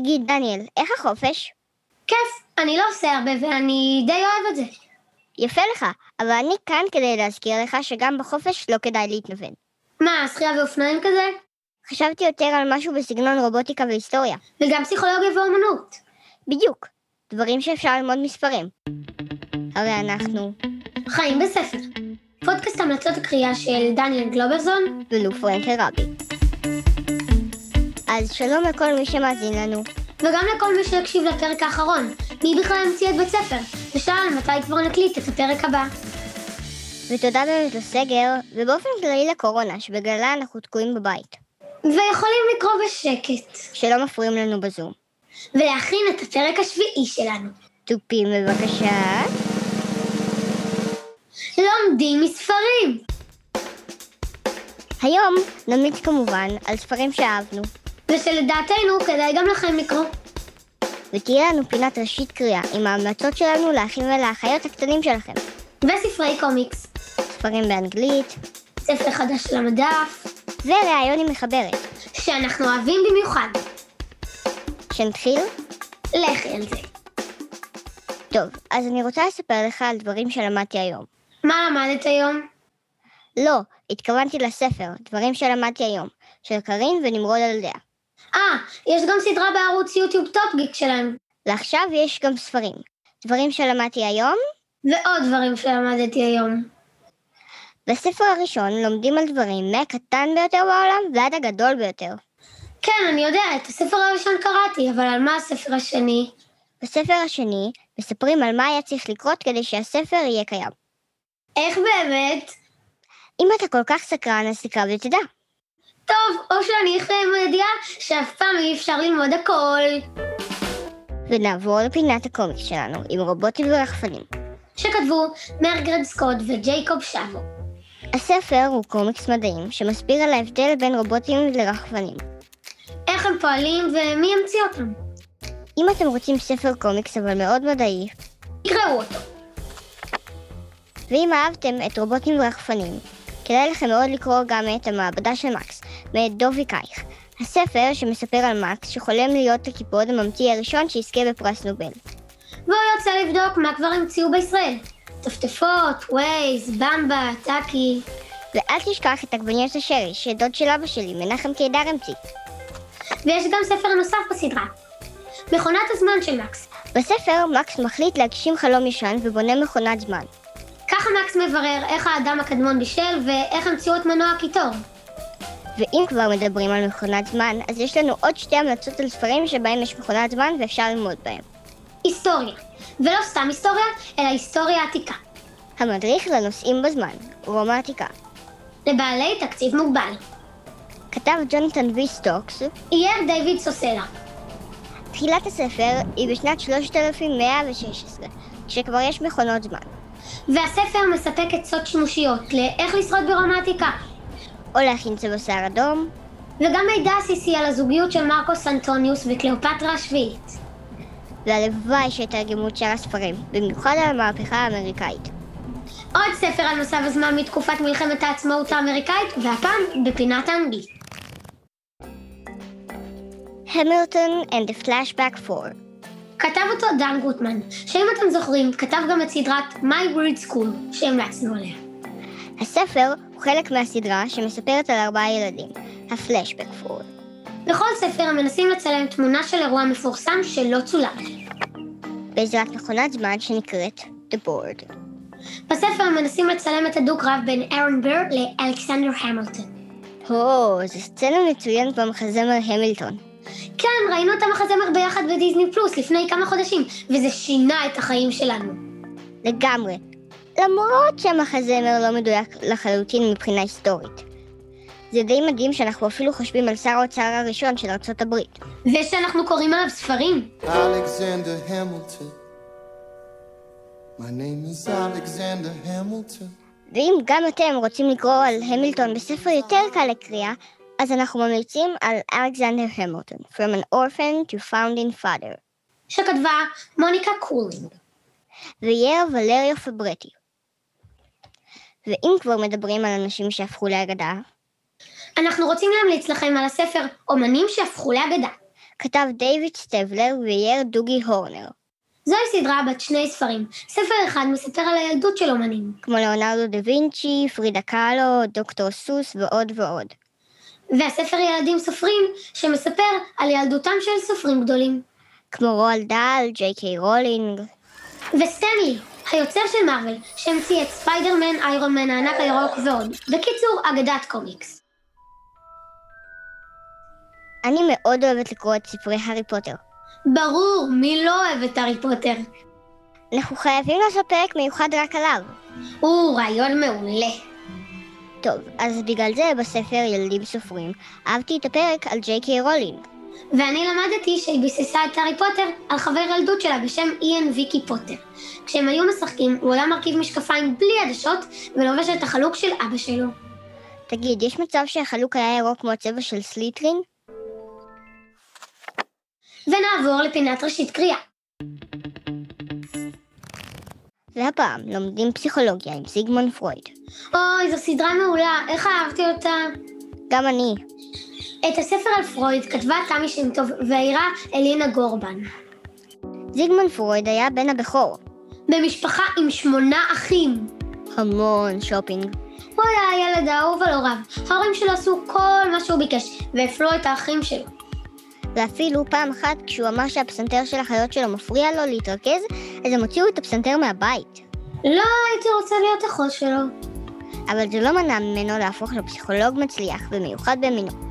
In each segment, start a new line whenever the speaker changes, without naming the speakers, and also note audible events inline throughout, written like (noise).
תגיד, דניאל, איך החופש?
כיף, אני לא עושה הרבה ואני די אוהב את זה.
יפה לך, אבל אני כאן כדי להזכיר לך שגם בחופש לא כדאי להתנוון.
מה, שחייה ואופנועים כזה?
חשבתי יותר על משהו בסגנון רובוטיקה והיסטוריה.
וגם פסיכולוגיה ואומנות.
בדיוק, דברים שאפשר ללמוד מספרים. הרי אנחנו
חיים בספר. פודקאסט המלצות הקריאה של דניאל גלוברזון.
ולו פרנקל רבי. אז שלום לכל מי שמאזין לנו.
וגם לכל מי שהקשיב לפרק האחרון. מי בכלל המציא את בית ספר? ושאל מתי כבר נקליט את הפרק הבא.
ותודה באמת לסגר, ובאופן כללי לקורונה, שבגללה אנחנו תקועים בבית.
ויכולים לקרוא בשקט.
שלא מפריעים לנו בזום.
ולהכין את הפרק השביעי שלנו.
תופים בבקשה.
לומדים מספרים!
היום נמליץ כמובן על ספרים שאהבנו,
ושלדעתנו כדאי גם לכם לקרוא.
ותהיה לנו פינת ראשית קריאה עם ההמלצות שלנו לאחים ולאחיות הקטנים שלכם.
וספרי קומיקס.
ספרים באנגלית,
ספר חדש על המדף.
וראיון עם מחברת.
שאנחנו אוהבים במיוחד.
שנתחיל?
לכי על זה.
טוב, אז אני רוצה לספר לך על דברים שלמדתי היום.
מה למדת היום?
לא, התכוונתי לספר, דברים שלמדתי היום, של קארין ונמרוד על דעה.
אה, יש גם סדרה בערוץ יוטיוב טופגיק שלהם.
ועכשיו יש גם ספרים. דברים שלמדתי היום,
ועוד דברים שלמדתי היום.
בספר הראשון לומדים על דברים מהקטן ביותר בעולם ועד הגדול ביותר.
כן, אני יודע, את הספר הראשון קראתי, אבל על מה הספר השני?
בספר השני מספרים על מה היה צריך לקרות כדי שהספר יהיה קיים.
איך באמת?
אם אתה כל כך סקרן, אז תקרא ותדע.
טוב, או שאני אחרי הידיעה שאף פעם אי אפשר ללמוד הכל.
ונעבור לפינת הקומיקס שלנו עם רובוטים ורחפנים.
שכתבו מרגרד סקוט וג'ייקוב שבו.
הספר הוא קומיקס מדעים שמסביר על ההבדל בין רובוטים לרחפנים.
איך הם פועלים ומי המציא אותם.
אם אתם רוצים ספר קומיקס אבל מאוד מדעי,
תקראו אותו.
ואם אהבתם את רובוטים ורחפנים, כדאי לכם מאוד לקרוא גם את המעבדה של מקס, מאת דובי קייך. הספר שמספר על מקס שחולם להיות הקיפוד הממציא הראשון שיזכה בפרס נובל.
והוא יוצא לבדוק מה כבר המציאו בישראל. טפטפות, ווייז, במבה, טאקי.
ואל תשכח את עגבניות השרי, שדוד של אבא שלי, מנחם קידר המציא.
ויש גם ספר נוסף בסדרה. מכונת הזמן של מקס.
בספר מקס מחליט להגשים חלום ישן ובונה מכונת זמן.
ככה מקס מברר איך האדם הקדמון בישל ואיך המציאו את מנוע הקיטור.
ואם כבר מדברים על מכונת זמן, אז יש לנו עוד שתי המלצות על ספרים שבהם יש מכונת זמן ואפשר ללמוד בהם.
היסטוריה. ולא סתם היסטוריה, אלא היסטוריה עתיקה.
המדריך לנוסעים בזמן, רומא העתיקה.
לבעלי תקציב מוגבל.
כתב ג'ונתן וי סטוקס,
אייר דיוויד סוסלה.
תחילת הספר היא בשנת 3116, כשכבר יש מכונות זמן.
והספר מספק עצות שימושיות לאיך לשרוד ברומא העתיקה.
או להכין צבע שיער אדום,
וגם מידע עסיסי על הזוגיות של מרקוס אנטוניוס וקליאופטרה השביעית.
והלוואי שיתרגמו את שאר הספרים, במיוחד על המהפכה האמריקאית.
עוד ספר על מסע הזמן מתקופת מלחמת העצמאות האמריקאית, והפעם בפינת האנגלית.
המילטון and the Flashback 4
כתב אותו דן גוטמן, שאם אתם זוכרים, כתב גם את סדרת My Weird School, שהמלצנו עליה.
הספר הוא חלק מהסדרה שמספרת על ארבעה ילדים, הפלשבק 4.
בכל ספר הם מנסים לצלם תמונה של אירוע מפורסם שלא צולם.
בעזרת מכונת זמן שנקראת The Board.
בספר הם מנסים לצלם את הדו-קרב בין אהרון בר לאלכסנדר המילטון.
הו, זו סצנה מצוינת במחזמר המילטון.
כן, ראינו את המחזמר ביחד בדיסני פלוס לפני כמה חודשים, וזה שינה את החיים שלנו.
לגמרי. למרות שהמחזמר לא מדויק לחלוטין מבחינה היסטורית. זה די מדהים שאנחנו אפילו חושבים על שר האוצר הראשון של ארצות הברית.
ושאנחנו קוראים עליו ספרים.
Alexander Hamilton. My name is Alexander Hamilton.
ואם גם אתם רוצים לקרוא על המילטון בספר יותר קל לקריאה, אז אנחנו ממליצים על אלכסנדר המילטון, From an Orphan to Founding Father,
שכתבה מוניקה קולינג.
ואייר ולריו פברטי. ואם כבר מדברים על אנשים שהפכו לאגדה,
אנחנו רוצים להמליץ לכם על הספר אומנים שהפכו לאגדה.
כתב דיוויד סטבלר ואייר דוגי הורנר.
זוהי סדרה בת שני ספרים. ספר אחד מספר על הילדות של אומנים.
כמו ליאונרדו דה וינצ'י, פרידה קאלו, דוקטור סוס ועוד ועוד.
והספר ילדים סופרים, שמספר על ילדותם של סופרים גדולים.
כמו רואלד דאל, ג'יי קיי רולינג.
וסטן לי, היוצר של מארוול, שהמציא את ספיידרמן, איירון מן, הענק הירוק ועוד. בקיצור, אגדת קומיקס.
אני מאוד אוהבת לקרוא את ספרי הארי פוטר.
ברור, מי לא אוהב את הארי פוטר?
אנחנו חייבים לעשות פרק מיוחד רק עליו.
הוא רעיון מעולה.
טוב, אז בגלל זה בספר ילדים סופרים, אהבתי את הפרק על ג'יי קיי רולינג.
ואני למדתי שהיא ביססה את הארי פוטר על חבר ילדות שלה בשם איאן ויקי פוטר. כשהם היו משחקים, הוא היה מרכיב משקפיים בלי עדשות, ולובש את החלוק של אבא שלו.
תגיד, יש מצב שהחלוק היה ירוק כמו הצבע של סליטרין?
ונעבור לפינת ראשית קריאה.
והפעם לומדים פסיכולוגיה עם זיגמונד פרויד.
אוי, זו סדרה מעולה, איך אהבתי אותה.
גם אני.
את הספר על פרויד כתבה תמי שם טוב ואיירה אלינה גורבן.
זיגמונד פרויד היה בן הבכור.
במשפחה עם שמונה אחים.
המון שופינג.
הוא היה הילד האהוב על הוריו. ההורים שלו עשו כל מה שהוא ביקש, והפלו את האחים שלו.
ואפילו פעם אחת כשהוא אמר שהפסנתר של האחיות שלו מפריע לו להתרכז, אז הם הוציאו את הפסנתר מהבית.
לא הייתי רוצה להיות אחות שלו.
אבל זה לא מנע ממנו להפוך לפסיכולוג מצליח ומיוחד במינו,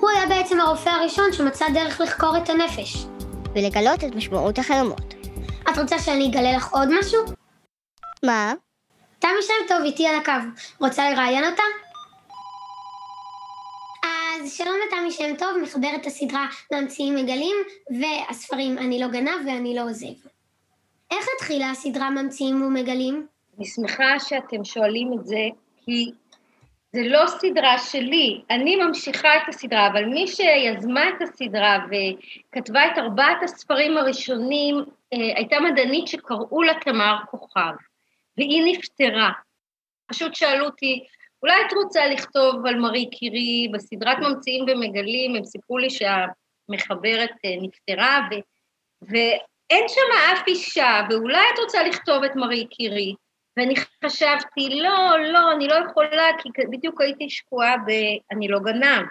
הוא היה בעצם הרופא הראשון שמצא דרך לחקור את הנפש.
ולגלות את משמעות החרמות.
את רוצה שאני אגלה לך עוד משהו?
מה?
תמי שם טוב איתי על הקו. רוצה לראיין אותה? אז שלום לתמי שם טוב, מחברת הסדרה ממציאים מגלים, והספרים אני לא גנב ואני לא עוזב. איך התחילה הסדרה ממציאים ומגלים?
אני שמחה שאתם שואלים את זה, כי זה לא סדרה שלי, אני ממשיכה את הסדרה, אבל מי שיזמה את הסדרה וכתבה את ארבעת הספרים הראשונים, אה, הייתה מדענית שקראו לה תמר כוכב, והיא נפטרה. פשוט שאלו אותי, אולי את רוצה לכתוב על מארי קירי בסדרת ממציאים ומגלים, הם סיפרו לי שהמחברת אה, נפטרה, ו, ואין שם אף אישה, ואולי את רוצה לכתוב את מארי קירי. ואני חשבתי, לא, לא, אני לא יכולה, כי בדיוק הייתי שקועה ב... אני לא גנב.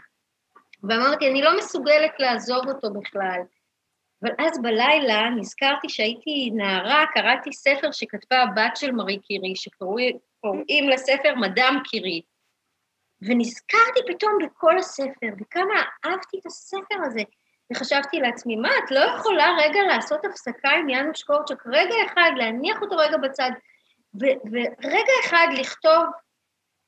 ואמרתי, אני לא מסוגלת לעזוב אותו בכלל. אבל אז בלילה נזכרתי שהייתי נערה, קראתי ספר שכתבה הבת של מארי קירי, שקוראים לספר מדאם קירי. ונזכרתי פתאום בכל הספר, וכמה אהבתי את הספר הזה. וחשבתי לעצמי, מה, את לא יכולה רגע לעשות הפסקה עם יאנוש קורצ'ק, רגע אחד, להניח אותו רגע בצד, ורגע אחד לכתוב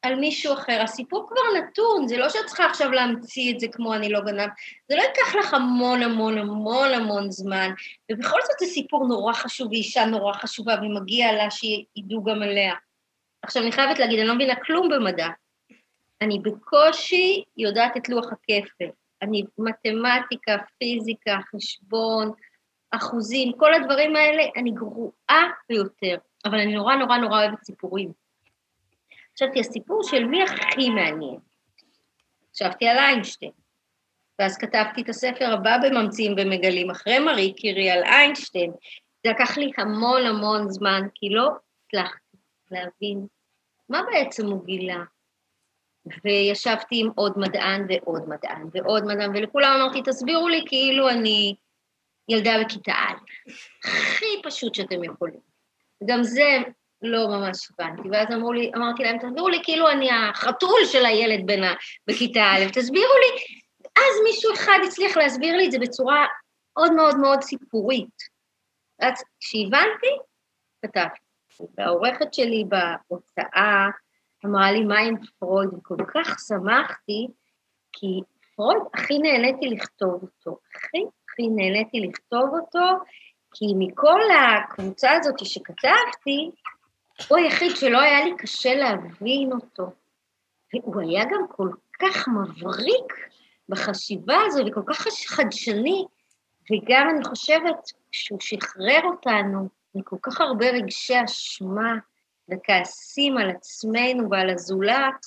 על מישהו אחר, הסיפור כבר נתון, זה לא שאת צריכה עכשיו להמציא את זה כמו אני לא גנב, זה לא ייקח לך המון המון המון המון זמן, ובכל זאת זה סיפור נורא חשוב, ואישה נורא חשובה, ומגיע לה שידעו גם עליה. עכשיו, אני חייבת להגיד, אני לא מבינה כלום במדע. אני בקושי יודעת את לוח הכפל. אני מתמטיקה, פיזיקה, חשבון, אחוזים, כל הדברים האלה, אני גרועה ביותר. אבל אני נורא נורא נורא אוהבת סיפורים. חשבתי, הסיפור של מי הכי מעניין? חשבתי על איינשטיין. ואז כתבתי את הספר הבא בממציאים ומגלים, אחרי מארי קירי על איינשטיין. זה לקח לי המון המון זמן, כי לא הצלחתי להבין מה בעצם הוא גילה. וישבתי עם עוד מדען ועוד מדען ועוד מדען, ולכולם אמרתי, תסבירו לי כאילו אני ילדה בכיתה א', הכי פשוט שאתם יכולים. גם זה לא ממש הבנתי. ואז אמרו לי, אמרתי להם, תסבירו לי כאילו אני החתול של הילד בין ה... בכיתה א', תסבירו לי. אז מישהו אחד הצליח להסביר לי את זה בצורה מאוד מאוד מאוד סיפורית. אז כשהבנתי, כתבתי. והעורכת שלי בהוצאה אמרה לי, מה עם פרויד? וכל כך שמחתי, כי פרויד, הכי נהניתי לכתוב אותו. הכי הכי נהניתי לכתוב אותו, כי מכל הקבוצה הזאת שכתבתי, הוא היחיד שלא היה לי קשה להבין אותו. והוא היה גם כל כך מבריק בחשיבה הזו וכל כך חדשני, וגם אני חושבת שהוא שחרר אותנו מכל כך הרבה רגשי אשמה וכעסים על עצמנו ועל הזולת,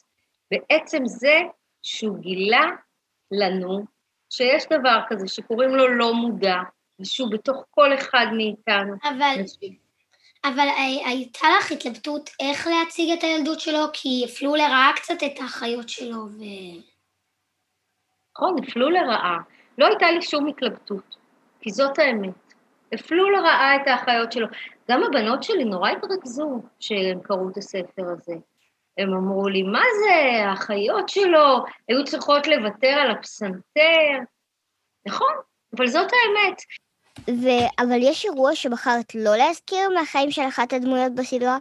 בעצם זה שהוא גילה לנו שיש דבר כזה שקוראים לו לא מודע, ושהוא בתוך כל אחד מאיתנו.
אבל, אבל הייתה לך התלבטות איך להציג את הילדות שלו? כי הפלו לרעה קצת את האחיות שלו ו...
נכון, הפלו לרעה. לא הייתה לי שום התלבטות, כי זאת האמת. הפלו לרעה את האחיות שלו. גם הבנות שלי נורא התרכזו כשהם קראו את הספר הזה. הם אמרו לי, מה זה, האחיות שלו היו צריכות לוותר על הפסנתר. נכון, אבל זאת האמת.
ו- אבל יש אירוע שבחרת לא להזכיר מהחיים של אחת הדמויות בסדרה?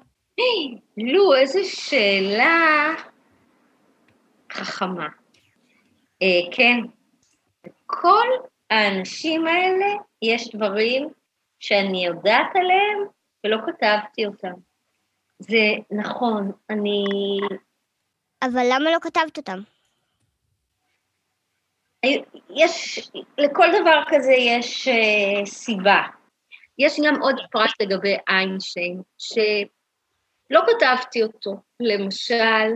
(gasps)
לו, איזו שאלה חכמה. אה, כן, כל האנשים האלה, יש דברים שאני יודעת עליהם ולא כתבתי אותם. זה נכון, אני...
אבל למה לא כתבת אותם?
יש, לכל דבר כזה יש uh, סיבה. יש גם עוד פרט לגבי איינשטיין, שלא כתבתי אותו, למשל,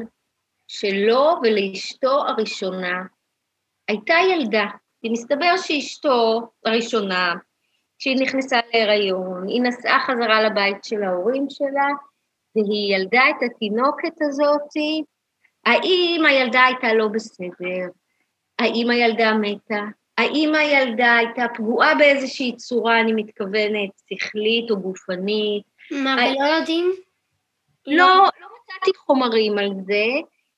שלו ולאשתו הראשונה הייתה ילדה, כי מסתבר שאשתו הראשונה, כשהיא נכנסה להיריון, היא נסעה חזרה לבית של ההורים שלה, והיא ילדה את התינוקת הזאתי. האם הילדה הייתה לא בסדר? האם הילדה מתה? האם הילדה הייתה פגועה באיזושהי צורה, אני מתכוונת, שכלית או גופנית?
מה, ולא יודעים?
לא, לא מצאתי חומרים על זה,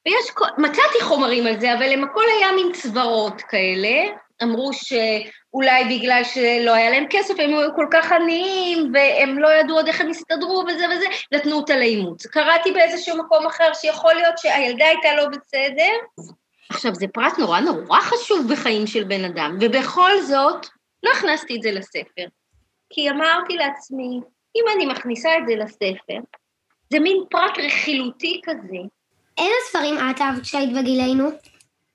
ויש, מצאתי חומרים על זה, אבל הם הכל היה מין צוורות כאלה. אמרו שאולי בגלל שלא היה להם כסף, הם היו כל כך עניים, והם לא ידעו עוד איך הם יסתדרו וזה וזה, נתנו אותה לאימוץ. קראתי באיזשהו מקום אחר שיכול להיות שהילדה הייתה לא בסדר. עכשיו, זה פרט נורא נורא חשוב בחיים של בן אדם, ובכל זאת, לא הכנסתי את זה לספר. כי אמרתי לעצמי, אם אני מכניסה את זה לספר, זה מין פרט רכילותי כזה,
איזה ספרים את אהבת כשהיית בגילנו?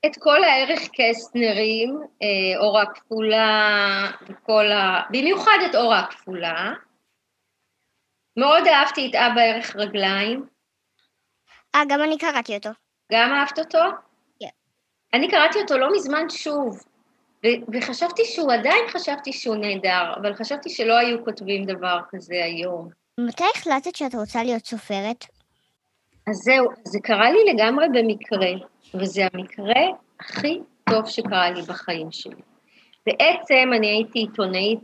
את כל הערך קסטנרים, אה, אורה הכפולה וכל ה... במיוחד את אורה הכפולה. מאוד אהבתי את אבא ערך רגליים.
אה, גם אני קראתי אותו.
גם אהבת אותו? אני קראתי אותו לא מזמן שוב, ו- וחשבתי שהוא, עדיין חשבתי שהוא נהדר, אבל חשבתי שלא היו כותבים דבר כזה היום.
מתי החלטת שאת רוצה להיות סופרת?
אז זהו, זה קרה לי לגמרי במקרה, וזה המקרה הכי טוב שקרה לי בחיים שלי. בעצם אני הייתי עיתונאית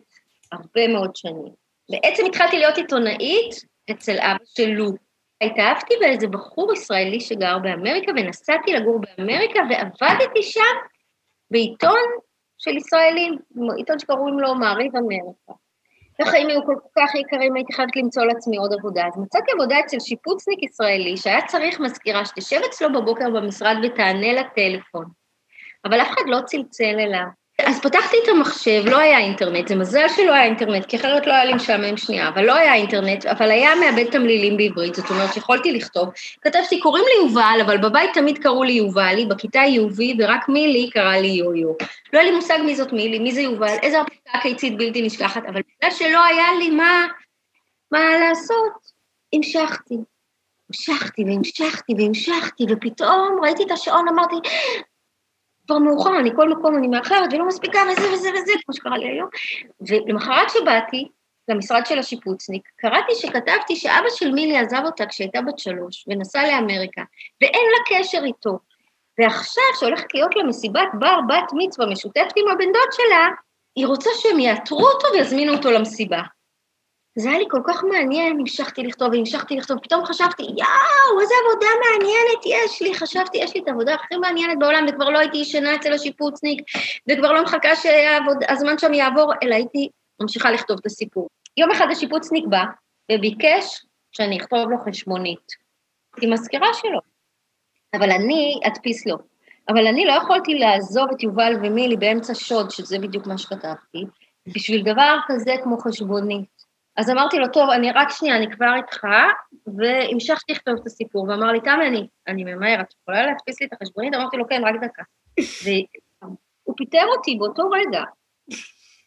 הרבה מאוד שנים. בעצם התחלתי להיות עיתונאית אצל אבא של לו. התאהבתי באיזה בחור ישראלי שגר באמריקה, ונסעתי לגור באמריקה, ועבדתי שם בעיתון של ישראלים, עיתון שקוראים לו מעריב אמריקה. החיים היו כל כך יקרים, הייתי חייבת למצוא לעצמי עוד עבודה. אז מצאתי עבודה אצל שיפוצניק ישראלי, שהיה צריך מזכירה שתשב אצלו בבוקר במשרד ותענה לטלפון. אבל אף אחד לא צלצל אליו. אז פתחתי את המחשב, לא היה אינטרנט, זה מזל שלא היה אינטרנט, כי אחרת לא היה לי משעמם שנייה, אבל לא היה אינטרנט, אבל היה מעבד תמלילים בעברית, זאת אומרת שיכולתי לכתוב. כתבתי, קוראים לי יובל, אבל בבית תמיד קראו לי יובלי, בכיתה יובי, ורק מילי קרא לי יו-יו. לא היה לי מושג מי זאת מילי, מי זה יובל, איזה הרפתקה קיצית בלתי נשכחת, אבל בגלל שלא היה לי מה, מה לעשות, המשכתי. המשכתי והמשכתי והמשכתי, ופתאום ראיתי את השעון, אמרתי, כבר מאוחר, אני כל מקום אני מאחרת ולא מספיקה וזה וזה וזה, כמו שקרה לי היום. ולמחרת שבאתי למשרד של השיפוצניק, קראתי שכתבתי שאבא של מילי עזב אותה כשהייתה בת שלוש ונסע לאמריקה, ואין לה קשר איתו. ועכשיו, שהולכת להיות לה מסיבת בר בת מצווה משותפת עם הבן דוד שלה, היא רוצה שהם יאתרו אותו ויזמינו אותו למסיבה. זה היה לי כל כך מעניין, המשכתי לכתוב והמשכתי לכתוב, פתאום חשבתי, יואו, איזה עבודה מעניינת יש לי, חשבתי, יש לי את העבודה הכי מעניינת בעולם, וכבר לא הייתי ישנה אצל השיפוצניק, וכבר לא מחכה שהזמן שם יעבור, אלא הייתי ממשיכה לכתוב את הסיפור. יום אחד השיפוצניק בא וביקש שאני אכתוב לו חשבונית, עם מזכירה שלו. אבל אני אדפיס לו. אבל אני לא יכולתי לעזוב את יובל ומילי באמצע שוד, שזה בדיוק מה שכתבתי, בשביל דבר כזה כמו חשבונית. אז אמרתי לו, טוב, אני רק שנייה, אני כבר איתך, והמשכתי לכתוב את הסיפור, ואמר לי, תמי, אני, אני ממהר, את יכולה להדפיס לי את החשבונית? אמרתי לו, כן, רק דקה. והוא פיטר אותי באותו רגע,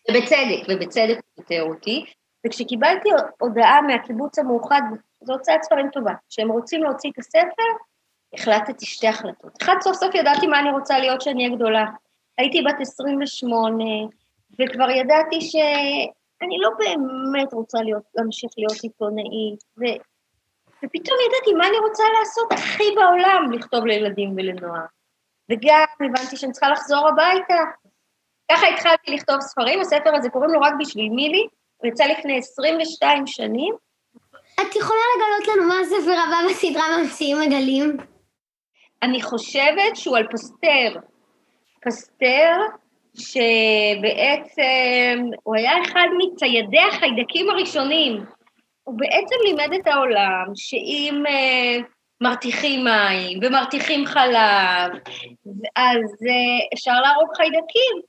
ובצדק, ובצדק הוא פיטר אותי, וכשקיבלתי הודעה מהקיבוץ המאוחד, זו הוצאת ספרים טובה, שהם רוצים להוציא את הספר, החלטתי שתי החלטות. אחת, סוף סוף ידעתי מה אני רוצה להיות כשאני אהיה גדולה. הייתי בת 28, וכבר ידעתי שאני לא באמת רוצה להיות, להמשיך להיות עיתונאית, ו... ופתאום ידעתי מה אני רוצה לעשות הכי בעולם, לכתוב לילדים ולנוער. וגם הבנתי שאני צריכה לחזור הביתה. ככה התחלתי לכתוב ספרים, הספר הזה קוראים לו רק בשביל מילי, הוא יצא לפני 22 שנים.
את יכולה לגלות לנו מה הספר הבא בסדרה ממציאים מגלים?
אני חושבת שהוא על פסטר. פסטר, שבעצם הוא היה אחד מציידי החיידקים הראשונים. הוא בעצם לימד את העולם שאם uh, מרתיחים מים ומרתיחים חלב, אז uh, אפשר להרוג חיידקים.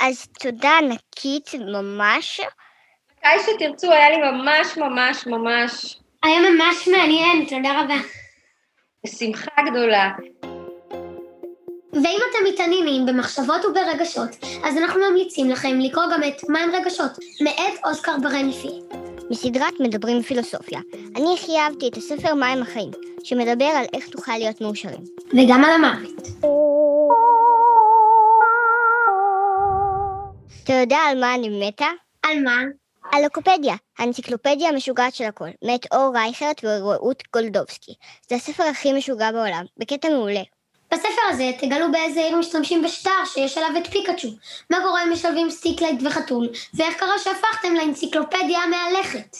אז תודה ענקית ממש.
מתי שתרצו, היה לי ממש ממש ממש...
היה ממש מעניין, תודה רבה.
בשמחה גדולה.
ואם אתם מתעניינים במחשבות וברגשות, אז אנחנו ממליצים לכם לקרוא גם את "מים רגשות", מאת אוסקר ברניפי.
מסדרת מדברים פילוסופיה. אני הכי אהבתי את הספר מים החיים, שמדבר על איך תוכל להיות מאושרים.
וגם על המוות.
אתה יודע על מה אני מתה?
על מה?
על אוקופדיה, האנציקלופדיה המשוגעת של הכל, מאת אור רייכרט ורעות גולדובסקי. זה הספר הכי משוגע בעולם, בקטע מעולה.
בספר הזה תגלו באיזה עיר משתמשים בשטר שיש עליו את פיקאצ'ו, מה קורה אם משלבים סטיק לייט וחתול, ואיך קרה שהפכתם לאנציקלופדיה המהלכת.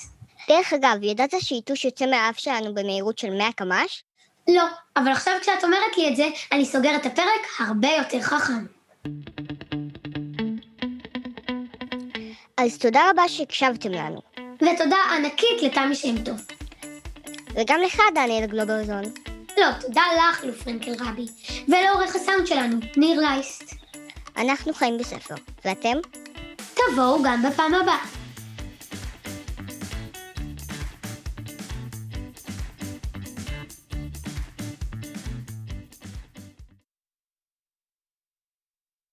דרך אגב, ידעת שיתוש יוצא מהאף שלנו במהירות של 100 קמ"ש?
לא, אבל עכשיו כשאת אומרת לי את זה, אני סוגר את הפרק הרבה יותר חכם.
אז תודה רבה שהקשבתם לנו.
ותודה ענקית לתמי שם טוב.
וגם לך, דניאל גלוברזון.
לא, תודה לך, לו פרנקל רבי. ולעורך הסאונד שלנו, ניר לייסט.
אנחנו חיים בספר. ואתם?
תבואו גם בפעם הבאה.